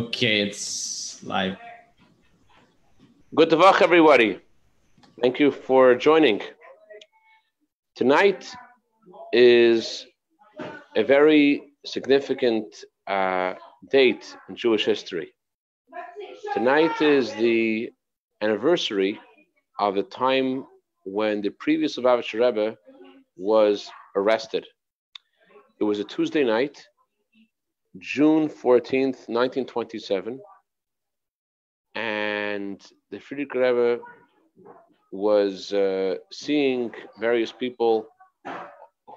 Okay, it's live. Good to Tavach, everybody. Thank you for joining. Tonight is a very significant uh, date in Jewish history. Tonight is the anniversary of the time when the previous Lubavitcher Rebbe was arrested. It was a Tuesday night, June 14th, 1927, and the Frierdiker Rebbe was uh, seeing various people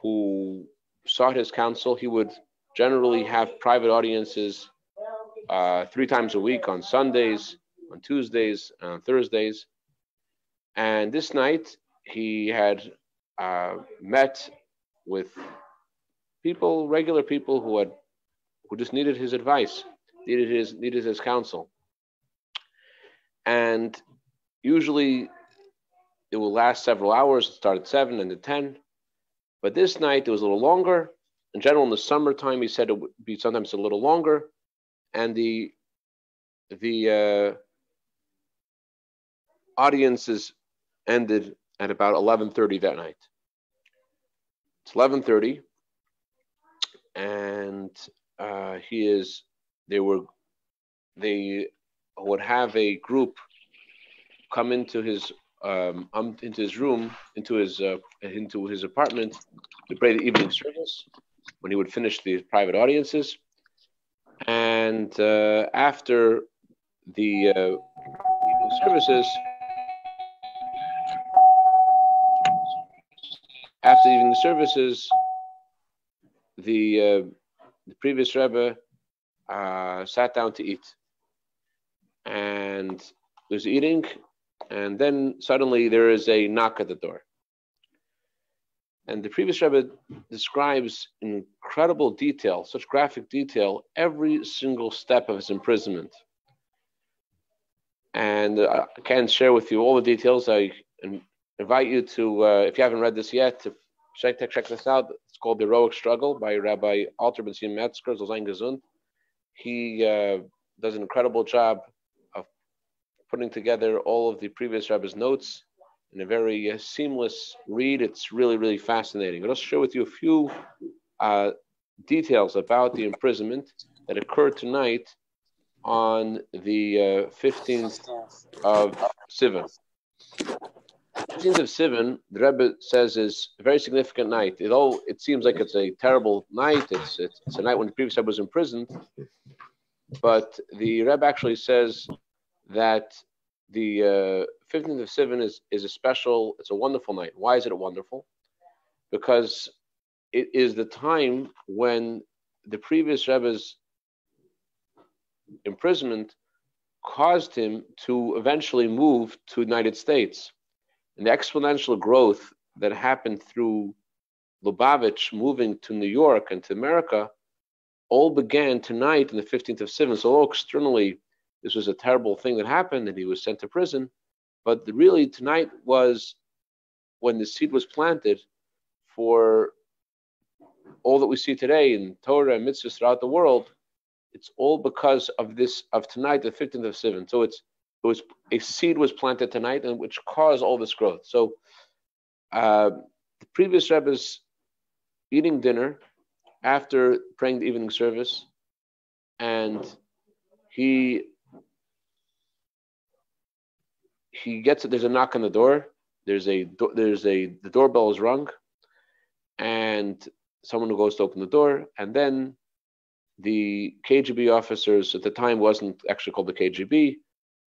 who sought his counsel. He would generally have private audiences uh, three times a week on Sundays, on Tuesdays, and on Thursdays. And this night, he had uh, met with people, regular people who had who just needed his advice, needed his needed his counsel. And usually it will last several hours, start at seven and at ten. But this night it was a little longer. In general, in the summertime, he said it would be sometimes a little longer. And the the uh, audiences ended at about 11:30 that night. It's 11:30, and uh, he is. They were. They would have a group come into his um, um into his room, into his uh, into his apartment to pray the evening service when he would finish the private audiences, and uh, after the uh, evening services. After evening services, the uh, the previous Rebbe uh, sat down to eat, and was eating, and then suddenly there is a knock at the door. And the previous Rebbe describes in incredible detail, such graphic detail, every single step of his imprisonment. And I can't share with you all the details. I invite you to, uh, if you haven't read this yet, to check, check this out. Called The Heroic Struggle by Rabbi Alter Ben Metzger, Zozain Gesund. He uh, does an incredible job of putting together all of the previous rabbi's notes in a very uh, seamless read. It's really, really fascinating. I'll just share with you a few uh, details about the imprisonment that occurred tonight on the 15th uh, of Sivan. 15th of Sivan, the Rebbe says, is a very significant night. It all it seems like it's a terrible night. It's it's, it's a night when the previous Rebbe was imprisoned, but the Rebbe actually says that the uh, 15th of Sivan is is a special. It's a wonderful night. Why is it wonderful? Because it is the time when the previous Rebbe's imprisonment caused him to eventually move to United States and the exponential growth that happened through Lubavitch moving to New York and to America all began tonight in the 15th of Sivan. So, externally this was a terrible thing that happened and he was sent to prison, but really tonight was when the seed was planted for all that we see today in Torah and mitzvahs throughout the world. It's all because of this of tonight, the 15th of Sivan. So it's it was a seed was planted tonight and which caused all this growth. So uh, the previous Rebbe's eating dinner after praying the evening service, and he he gets it. There's a knock on the door. There's a there's a the doorbell is rung, and someone who goes to open the door, and then the KGB officers at the time wasn't actually called the KGB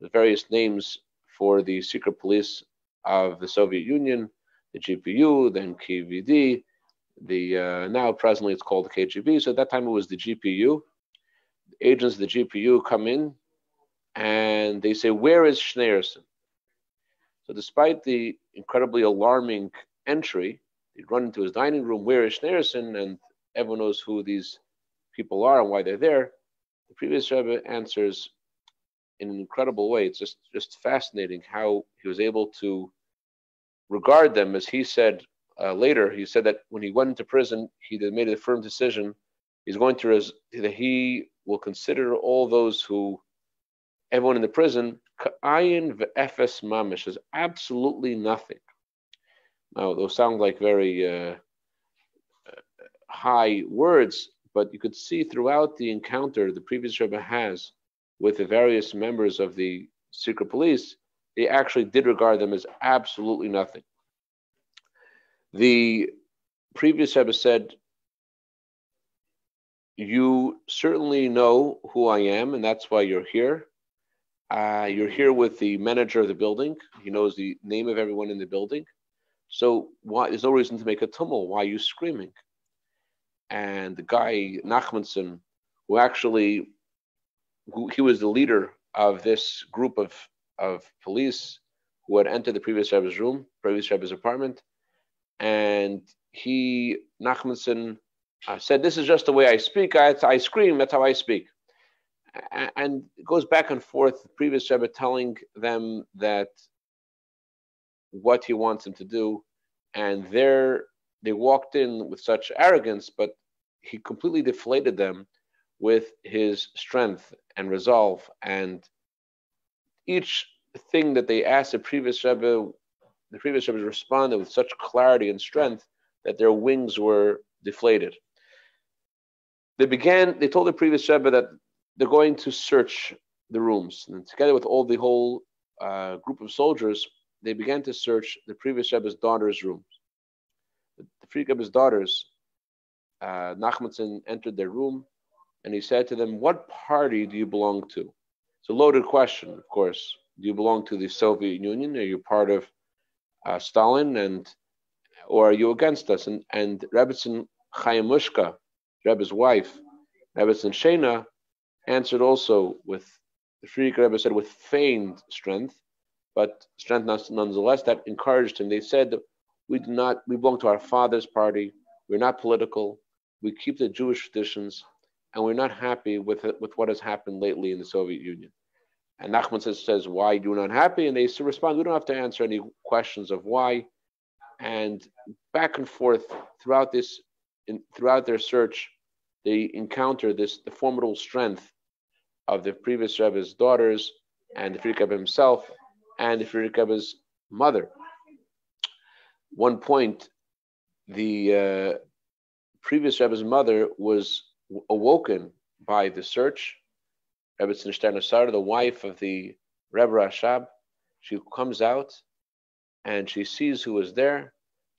the various names for the secret police of the Soviet Union, the GPU, then NKVD, the uh, now presently it's called the KGB. So at that time it was the GPU. Agents of the GPU come in and they say, "Where is Schneerson?" So despite the incredibly alarming entry, they run into his dining room. Where is Schneerson? And everyone knows who these people are and why they're there. The previous Rebbe answers, in an incredible way. It's just just fascinating how he was able to regard them, as he said uh, later. He said that when he went into prison, he made a firm decision. He's going to res- that he will consider all those who, everyone in the prison, ka'ayin ve'efes mamish, is absolutely nothing. Now, those sound like very uh, high words, but you could see throughout the encounter the previous Rebbe has with the various members of the secret police, they actually did regard them as absolutely nothing. The previous Rebbe said, You certainly know who I am, and that's why you're here. Uh, you're here with the manager of the building. He knows the name of everyone in the building. So why, there's no reason to make a tumult. Why are you screaming? And the guy, Nachmanson, who actually, who, he was the leader of this group of, of police who had entered the previous Rebbe's room, previous Rebbe's apartment. And he, Nachmanson, uh, said, This is just the way I speak. I, I scream, that's how I speak. And it goes back and forth, the previous Rebbe telling them that what he wants them to do. And there they walked in with such arrogance, but he completely deflated them with his strength and resolve. And each thing that they asked the previous Rebbe, the previous Rebbe responded with such clarity and strength that their wings were deflated. They began, they told the previous Rebbe that they're going to search the rooms. And together with all the whole uh, group of soldiers, they began to search the previous Rebbe's daughter's rooms. The, three Rebbe's daughters, uh, Nachmanson entered their room and he said to them, What party do you belong to? It's a loaded question, of course. Do you belong to the Soviet Union? Are you part of uh, Stalin? And or are you against us? And and Rebbetzin Chayamushka, Rebbe's wife, Rebbetzin Shena, answered also with the Frierdiker Rebbe said with feigned strength, but strength nonetheless, that encouraged him. They said, We do not, we belong to our father's party, we're not political, we keep the Jewish traditions, and we're not happy with it, with what has happened lately in the Soviet Union. And Nachman says, says, Why are you not happy? And they respond, We don't have to answer any questions of why. And back and forth throughout this, in, throughout their search, they encounter this the formidable strength of the previous Rebbe's daughters and the Frierdiker Rebbe himself and the Frierdiker Rebbe's mother. One point, the uh, previous Rebbe's mother was awoken by the search. Rebbetzin Shterna the wife of the Rebbe Rashab, she comes out and she sees who is there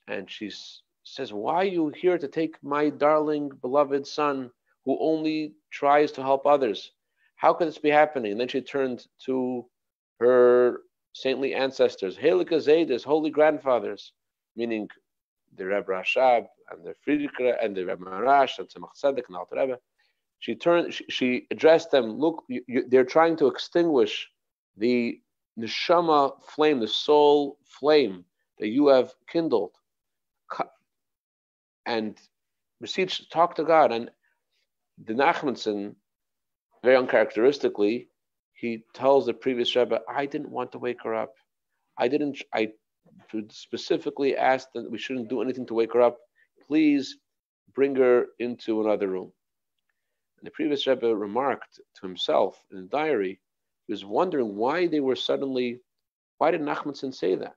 and she says, Why are you here to take my darling, beloved son who only tries to help others? How could this be happening? And then she turned to her saintly ancestors, Helika Zaydis, holy grandfathers, meaning the Rebbe Rashab and the Frierdiker and the Rebbe Maharash and Tzemach Tzedek and Alter Rebbe. She turned, she, she addressed them. Look, you, you, they're trying to extinguish the neshama flame, the soul flame that you have kindled, and beseech, talk to God. And the Nachmanson, very uncharacteristically, he tells the previous Rebbe, I didn't want to wake her up. I didn't, I specifically asked that we shouldn't do anything to wake her up. Please bring her into another room. And the previous Rebbe remarked to himself in the diary, he was wondering why they were suddenly, why did Nachmanson say that?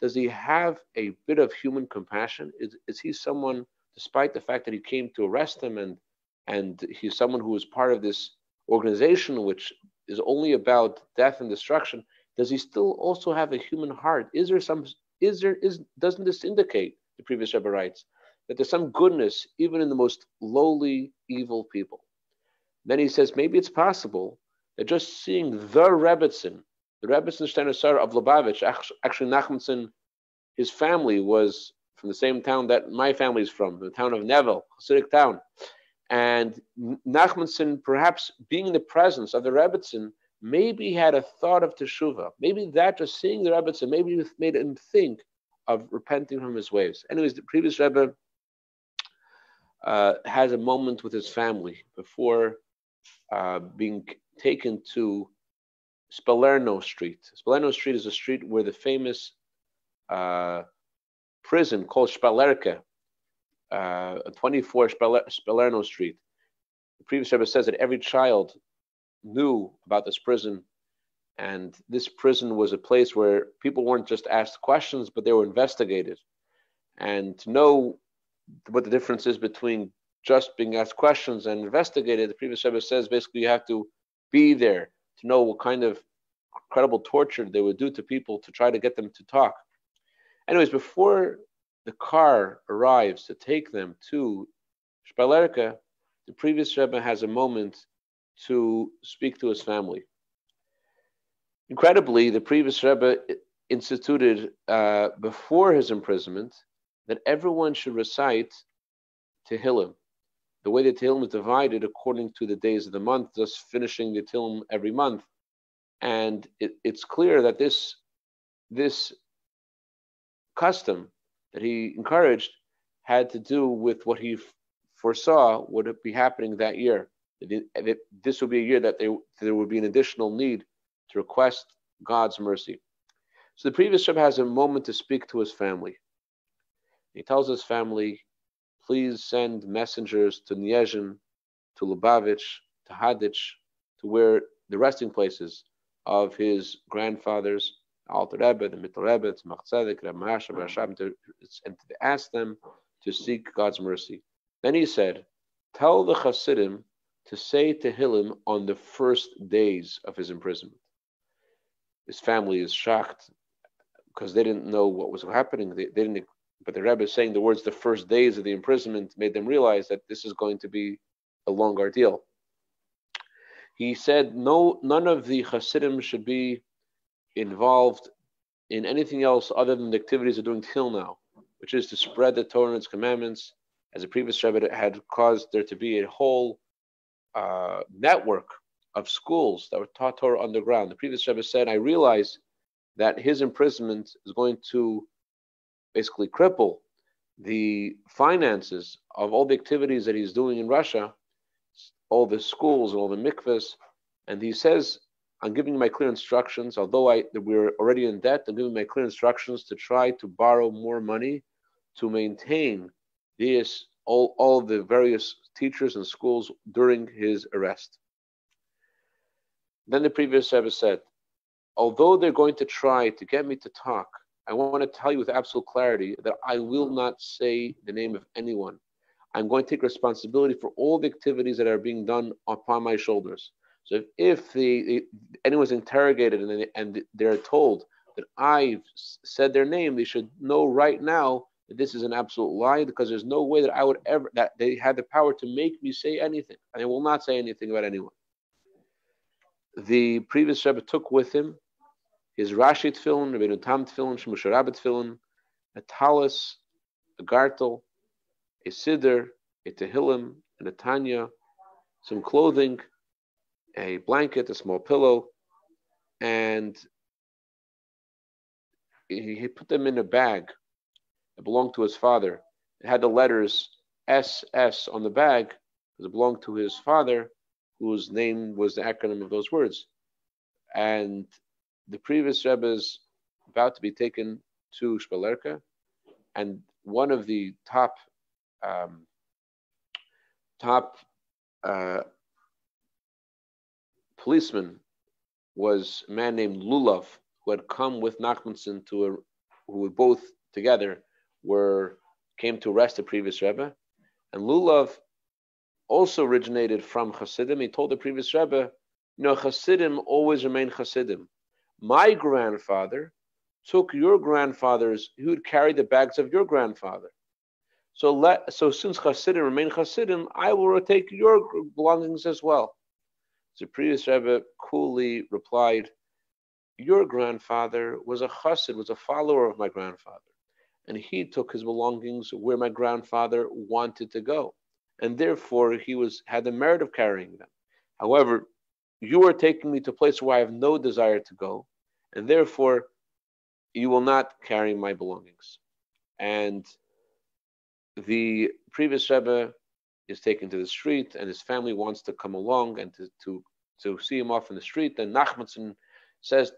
Does he have a bit of human compassion? Is, is he someone, despite the fact that he came to arrest him and, and he's someone who is part of this organization which is only about death and destruction, does he still also have a human heart? Is there some is there is doesn't this indicate, the previous Rebbe writes, that there's some goodness even in the most lowly evil people? Then he says maybe it's possible that just seeing the Rebbetzin, the Rebbetzin Shterna of Lubavitch, actually Nachmanson, his family was from the same town that my family is from, the town of Nevel, Hasidic town. And Nachmanson, perhaps being in the presence of the Rebbetzin, maybe had a thought of teshuva. Maybe that just seeing the Rebbetzin, maybe made him think of repenting from his ways. Anyways, the previous Rebbe uh, has a moment with his family before uh, being taken to Spalerno Street. Spalerno Street is a street where the famous uh, prison called Shpalerka, uh, 24 Spalerno Street, The previous Rebbe says that every child knew about this prison, and this prison was a place where people weren't just asked questions, but they were investigated. And to know what the difference is between just being asked questions and investigated, the previous Rebbe says basically you have to be there to know what kind of incredible torture they would do to people to try to get them to talk. Anyways, before the car arrives to take them to Shpalerka, the previous Rebbe has a moment to speak to his family. Incredibly, the previous Rebbe instituted uh, before his imprisonment that everyone should recite Tehillim. The way the Tehillim is divided according to the days of the month, thus finishing the Tehillim every month. And it, it's clear that this, this custom that he encouraged had to do with what he foresaw would be happening that year. That this would be a year that there, there would be an additional need to request God's mercy. So the previous Rebbe has a moment to speak to his family. He tells his family, please send messengers to Niezhin, to Lubavitch, to Hadich, to where the resting places of his grandfathers, Alter Rebbe, the Mittel Rebbe, Tzemach Tzedek, Rebbe Maharash, and to ask them to seek God's mercy. Then he said, Tell the Hasidim to say to Tehillim on the first days of his imprisonment. His family is shocked because they didn't know what was happening. They, they didn't but the Rebbe is saying the words the first days of the imprisonment made them realize that this is going to be a long ordeal. He said no, none of the Hasidim should be involved in anything else other than the activities they're doing till now, which is to spread the Torah and its commandments. As the previous Rebbe had caused there to be a whole uh, network of schools that were taught Torah underground. The previous Rebbe said, I realize that his imprisonment is going to basically cripple the finances of all the activities that he's doing in Russia, all the schools all the mikvahs. And he says, I'm giving my clear instructions, although I we're already in debt, I'm giving my clear instructions to try to borrow more money to maintain this all, all the various teachers and schools during his arrest. Then the previous Rebbe said, although they're going to try to get me to talk, I want to tell you with absolute clarity that I will not say the name of anyone. I'm going to take responsibility for all the activities that are being done upon my shoulders. So if, if the, anyone's interrogated and, they, and they're told that I've said their name, they should know right now that this is an absolute lie because there's no way that I would ever, that they had the power to make me say anything. And I will not say anything about anyone. The previous Rebbe took with him his Rashi tefillin, Rabbeinu Tam tefillin, Shimusha Rabbah tefillin, a talis, a gartel, a siddur, a tehillim, a tanya, some clothing, a blanket, a small pillow, and he, he put them in a bag that belonged to his father. It had the letters SS on the bag because it belonged to his father, whose name was the acronym of those words. And the previous Rebbe is about to be taken to Shpalerka, and one of the top um, top uh, policemen was a man named Lulav, who had come with Nachmanson to a, who were both together were came to arrest the previous Rebbe, and Lulav also originated from Hasidim. He told the previous Rebbe, know, Hasidim always remain Hasidim. My grandfather took your grandfather's, he would carry the bags of your grandfather. So let so since Hasidim remain Hasidim, I will take your belongings as well. The previous Rebbe coolly replied, Your grandfather was a chassid, was a follower of my grandfather, and he took his belongings where my grandfather wanted to go, and therefore he was had the merit of carrying them. However, you are taking me to a place where I have no desire to go, and therefore you will not carry my belongings. And the previous Rebbe is taken to the street, and his family wants to come along and to, to, to see him off in the street. And Nachmanson says,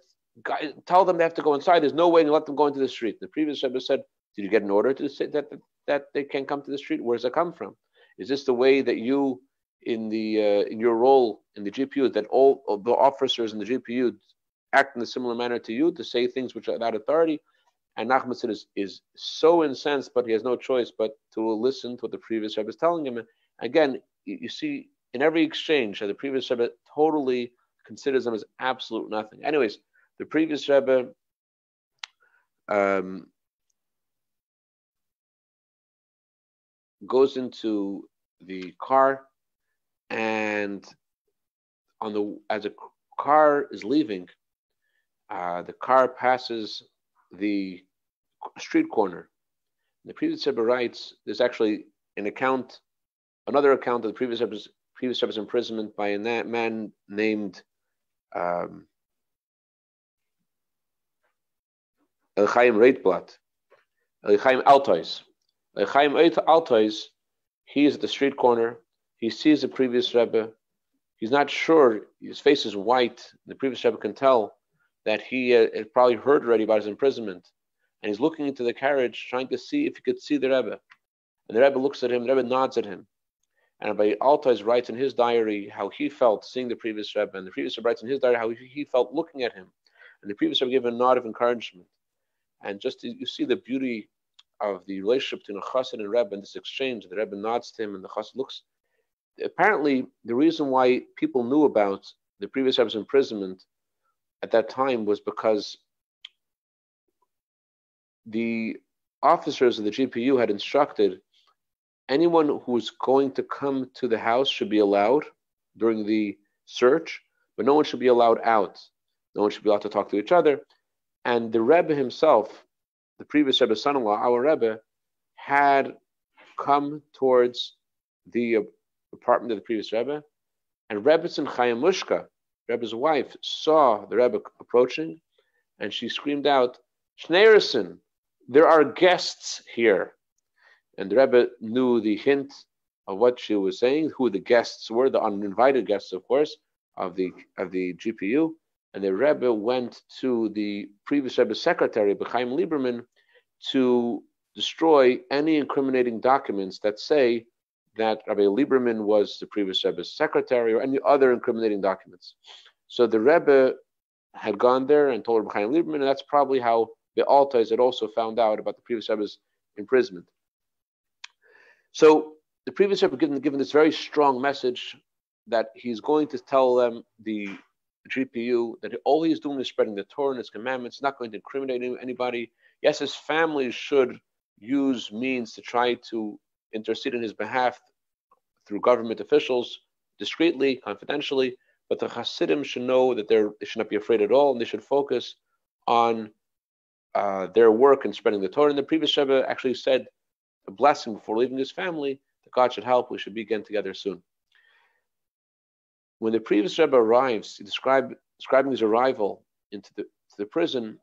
Tell them they have to go inside. There's no way to let them go into the street. The previous Rebbe said, Did you get an order to say that, that, that they can't come to the street? Where does it come from? Is this the way that you in the uh, in your role in the GPU that all of the officers in the GPU act in a similar manner to you to say things which are without authority. And Nachman is, is so incensed, but he has no choice but to listen to what the previous Rebbe is telling him. And again, you, you see in every exchange that the previous Rebbe totally considers them as absolute nothing. Anyways, the previous Rebbe um, goes into the car and on the as a car is leaving, uh, the car passes the street corner. The previous Rebbe writes there's actually an account, another account of the previous Rebbe's, previous Rebbe's imprisonment by a man named um, Elchaim Reitblatt, Elchaim Altois. Elchaim Altois, he is at the street corner. He sees the previous Rebbe. He's not sure. His face is white. The previous Rebbe can tell that he uh, had probably heard already about his imprisonment. And he's looking into the carriage, trying to see if he could see the Rebbe. And the Rebbe looks at him, the Rebbe nods at him. And Rabbi Altais writes in his diary how he felt seeing the previous Rebbe, and the previous Rebbe writes in his diary how he felt looking at him. And the previous Rebbe gave a nod of encouragement. And just to, you see the beauty of the relationship between a chassid and Rebbe in this exchange. The Rebbe nods to him, and the chassid looks. Apparently, the reason why people knew about the previous Rebbe's imprisonment at that time was because the officers of the GPU had instructed anyone who was going to come to the house should be allowed during the search, but no one should be allowed out. No one should be allowed to talk to each other. And the Rebbe himself, the previous Rebbe's son-in-law, our Rebbe, had come towards the apartment of the previous Rebbe, and Rebbetzin Chayamushka, Rebbe's wife, saw the Rebbe approaching, and she screamed out, Schneerson, there are guests here. And the Rebbe knew the hint of what she was saying, who the guests were, the uninvited guests, of course, of the of the GPU. And the Rebbe went to the previous Rebbe's secretary, Chaim Lieberman, to destroy any incriminating documents that say that Rabbi Lieberman was the previous Rebbe's secretary or any other incriminating documents. So the Rebbe had gone there and told Rabbi Lieberman, and that's probably how the Altais had also found out about the previous Rebbe's imprisonment. So the previous Rebbe given, given this very strong message that he's going to tell them the GPU that all he's doing is spreading the Torah and its commandments, not going to incriminate anybody. Yes, his family should use means to try to intercede on his behalf through government officials discreetly, confidentially, but the Hasidim should know that they should not be afraid at all and they should focus on uh, their work in spreading the Torah. And the previous Rebbe actually said a blessing before leaving his family that God should help, we should be again together soon. When the previous Rebbe arrives, describing his arrival into the, the prison,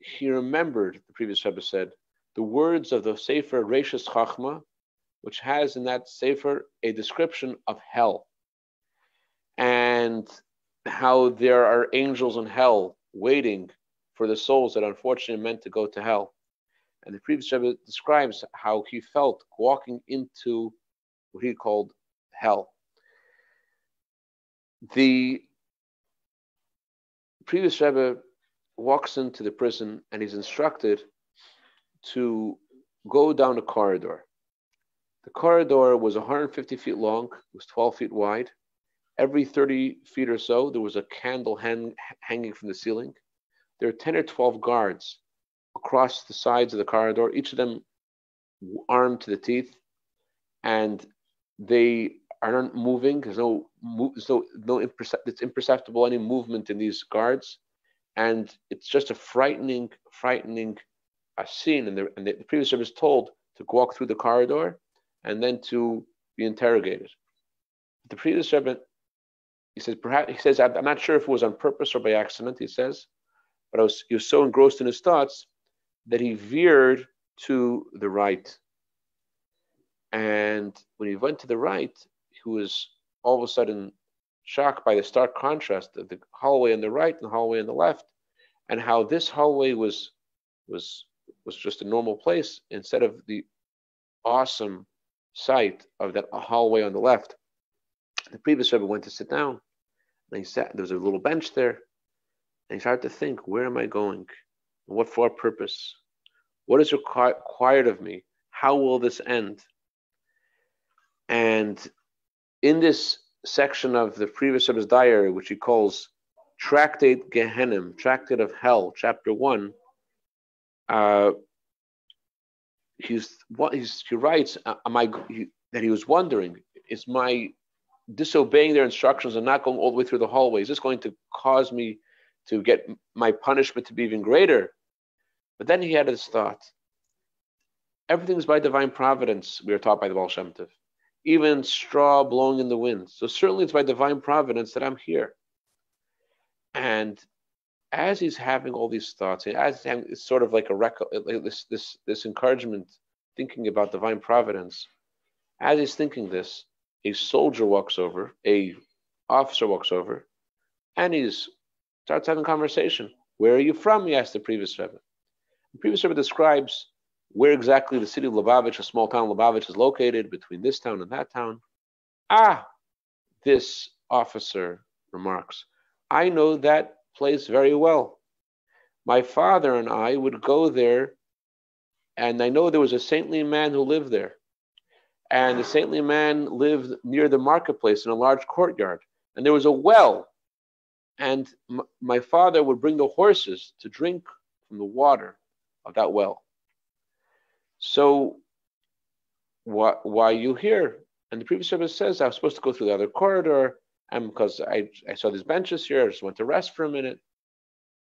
he remembered, the previous Rebbe said, the words of the Sefer Reishis Chachma, which has in that Sefer a description of hell and how there are angels in hell waiting for the souls that unfortunately meant to go to hell. And the previous Rebbe describes how he felt walking into what he called hell. The previous Rebbe walks into the prison and he's instructed to go down a corridor. The corridor was 150 feet long, it was 12 feet wide. Every 30 feet or so, there was a candle hang, hanging from the ceiling. There are 10 or 12 guards across the sides of the corridor, each of them armed to the teeth, and they are not moving. There's no, there's no, no impercep- it's imperceptible any movement in these guards, and it's just a frightening, frightening uh, scene. And the, and the previous service told to walk through the corridor and then to be interrogated. The previous Rebbe, he says, perhaps he says, I'm not sure if it was on purpose or by accident. He says, but was, he was so engrossed in his thoughts that he veered to the right. And when he went to the right, he was all of a sudden shocked by the stark contrast of the hallway on the right and the hallway on the left, and how this hallway was was was just a normal place instead of the awesome sight of that hallway on the left. The previous Rebbe went to sit down, and he sat. There was a little bench there, and he started to think, "Where am I going? What for purpose? What is required of me? How will this end?" And in this section of the previous Rebbe's diary, which he calls Tractate Gehenim, Tractate of Hell, chapter one, uh, he's what he's, he writes uh, am I he, that he was wondering is my disobeying their instructions and not going all the way through the hallway is this going to cause me to get my punishment to be even greater? But then he had this thought. Everything's by divine providence we are taught by the Baal Shem Tov. even straw blowing in the wind. So certainly it's by divine providence that I'm here. And as he's having all these thoughts, as having, it's sort of like a record, this this this encouragement, thinking about divine providence. As he's thinking this, a soldier walks over, a officer walks over, and he starts having conversation. Where are you from? He asked the previous Rebbe. The previous Rebbe describes where exactly the city of Lubavitch, a small town Lubavitch, is located between this town and that town. Ah, this officer remarks, I know that place very well. My father and I would go there, and I know there was a saintly man who lived there. And the saintly man lived near the marketplace in a large courtyard. And there was a well. And m- my father would bring the horses to drink from the water of that well. So, why, why are you here? And the previous service says, I was supposed to go through the other corridor Um, and because I, I saw these benches here, I just went to rest for a minute.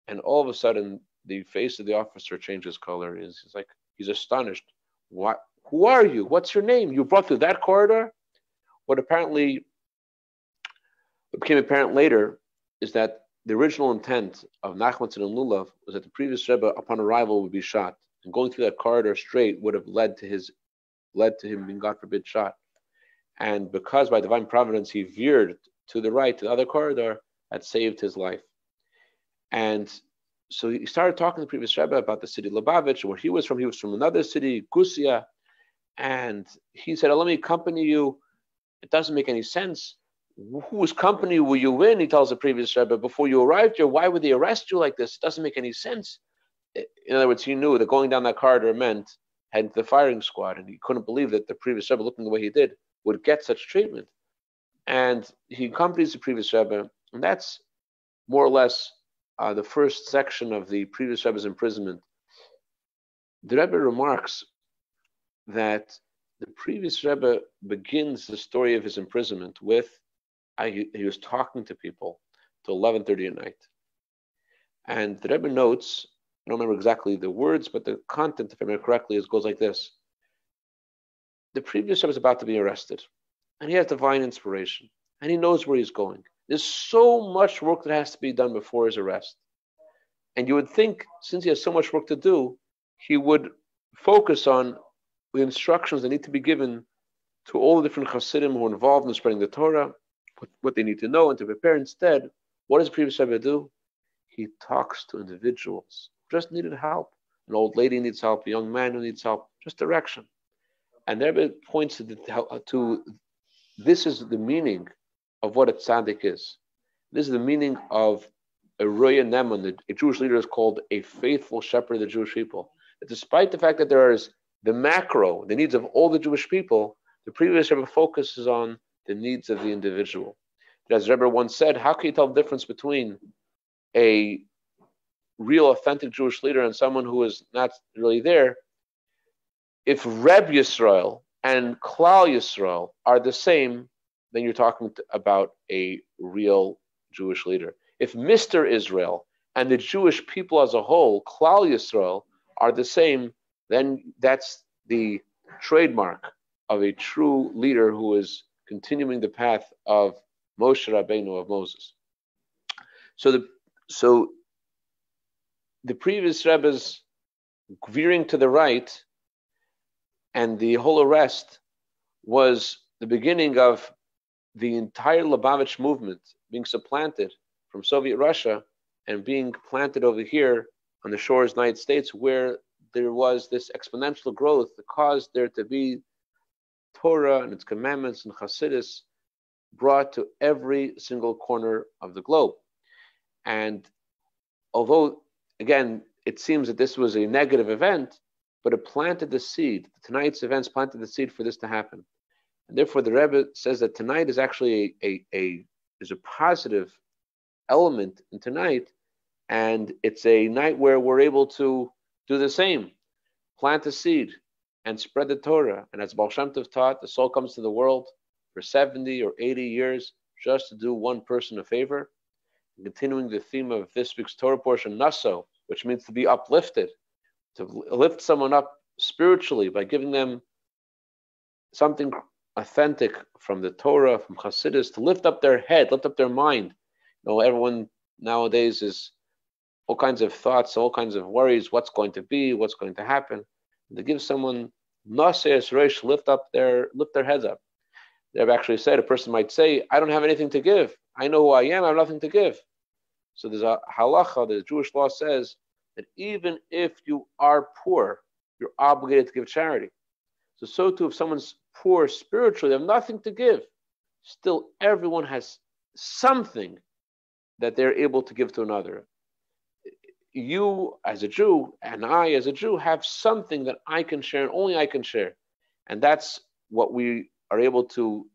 And all of a sudden, the face of the officer changes color. He's, he's like, he's astonished. What? Who are you? What's your name? You brought through that corridor? What apparently what became apparent later is that the original intent of Nachmanson and Lulav was that the previous Rebbe, upon arrival, would be shot. And going through that corridor straight would have led to his led to him being, God forbid, shot. And because by divine providence he veered to the right, to the other corridor, had saved his life. And so he started talking to the previous Rebbe about the city Lubavitch, where he was from. He was from another city, Gusia. And he said, oh, Let me accompany you. It doesn't make any sense. Whose company were you in? He tells the previous Rebbe, before you arrived here, why would they arrest you like this? It doesn't make any sense. In other words, he knew that going down that corridor meant heading to the firing squad, and he couldn't believe that the previous Rebbe, looking the way he did, would get such treatment and he accompanies the previous Rebbe, and that's more or less uh, the first section of the previous Rebbe's imprisonment. The Rebbe remarks that the previous Rebbe begins the story of his imprisonment with I, he was talking to people till 11:30 at night, and the Rebbe notes. I don't remember exactly the words, but the content, if I remember correctly, is goes like this: The previous Rebbe is about to be arrested and he has divine inspiration and he knows where he's going. There's so much work that has to be done before his arrest. And you would think, since he has so much work to do, he would focus on the instructions that need to be given to all the different Hasidim who are involved in spreading the Torah, what they need to know and to prepare. Instead, what does the previous Rebbe do? He talks to individuals who just needed help. An old lady needs help, a young man who needs help, just direction. And there points to, the, to this is the meaning of what a tzaddik is. This is the meaning of a ro'eh ne'eman. A Jewish leader is called a faithful shepherd of the Jewish people. That despite the fact that there is the macro, the needs of all the Jewish people, the previous Rebbe focuses on the needs of the individual. As Rebbe once said, how can you tell the difference between a real, authentic Jewish leader and someone who is not really there? If Reb Yisrael and Klal Yisrael are the same, then you're talking about a real Jewish leader. If Mr. Israel and the Jewish people as a whole, Klal Yisrael, are the same, then that's the trademark of a true leader who is continuing the path of Moshe Rabbeinu of Moses. So the so the previous Rebbe's veering to the right and the whole arrest was the beginning of the entire Lubavitch movement being supplanted from Soviet Russia and being planted over here on the shores of the United States, where there was this exponential growth that caused there to be Torah and its commandments and Hasidus brought to every single corner of the globe. And although, again, it seems that this was a negative event, but it planted the seed. Tonight's events planted the seed for this to happen. And therefore, the Rebbe says that tonight is actually a, a, a is a positive element in tonight, and it's a night where we're able to do the same, plant a seed and spread the Torah. And as Baal Shem Tov taught, the soul comes to the world for 70 or 80 years just to do one person a favor. And continuing the theme of this week's Torah portion, Naso, which means to be uplifted, to lift someone up spiritually by giving them something authentic from the Torah, from Hasidus, to lift up their head, lift up their mind. You know, everyone nowadays is all kinds of thoughts, all kinds of worries, what's going to be, what's going to happen. And to give someone Nasir Reish lift up their lift their heads up. They've actually said a person might say, I don't have anything to give. I know who I am, I have nothing to give. So there's a halacha, the Jewish law says that even if you are poor, you're obligated to give charity. So, so too, if someone's poor spiritually, they have nothing to give, still everyone has something that they're able to give to another. You, as a Jew, and I, as a Jew, have something that I can share and only I can share. And that's what we are able to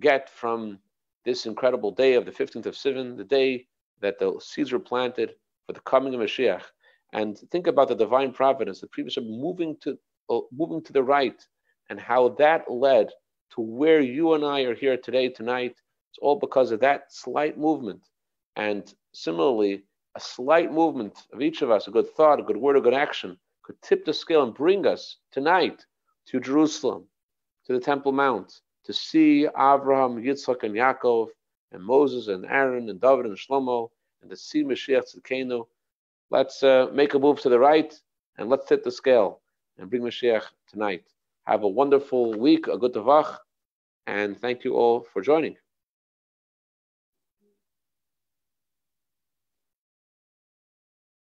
get from this incredible day of the 15th of Sivan, the day that the seeds were planted for the coming of Mashiach. And think about the divine providence, the previous moving to uh, moving to the right, and how that led to where you and I are here today, tonight. It's all because of that slight movement. And similarly, a slight movement of each of us, a good thought, a good word, a good action, could tip the scale and bring us tonight to Jerusalem, to the Temple Mount, to see Abraham, Yitzchak, and Yaakov, and Moses, and Aaron, and David, and Shlomo, and to see Mashiach Tzidkenu. Let's uh, make a move to the right, and let's tip the scale and bring Mashiach tonight. Have a wonderful week, a good tavach, and thank you all for joining.